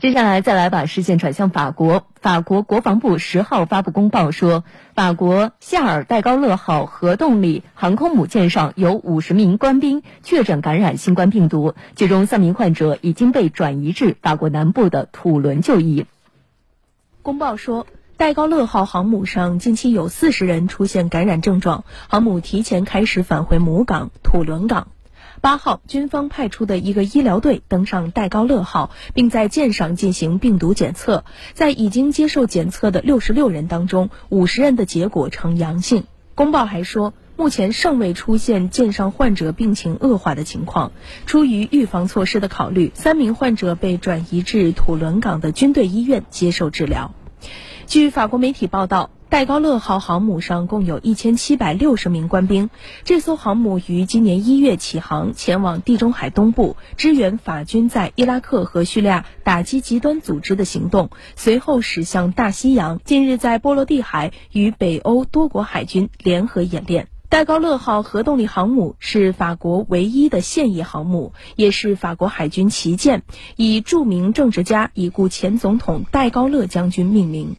接下来再来把视线转向法国。法国国防部十号发布公报说，法国夏尔戴高乐号核动力航空母舰上有五十名官兵确诊感染新冠病毒，其中三名患者已经被转移至法国南部的土伦就医。公报说，戴高乐号航母上近期有四十人出现感染症状，航母提前开始返回母港土伦港。八号，军方派出的一个医疗队登上戴高乐号，并在舰上进行病毒检测。在已经接受检测的六十六人当中，五十人的结果呈阳性。公报还说，目前尚未出现舰上患者病情恶化的情况。出于预防措施的考虑，三名患者被转移至土伦港的军队医院接受治疗。据法国媒体报道。戴高乐号航母上共有一千七百六十名官兵。这艘航母于今年一月起航，前往地中海东部支援法军在伊拉克和叙利亚打击极端组织的行动，随后驶向大西洋。近日在波罗的海与北欧多国海军联合演练。戴高乐号核动力航母是法国唯一的现役航母，也是法国海军旗舰，以著名政治家、已故前总统戴高乐将军命名。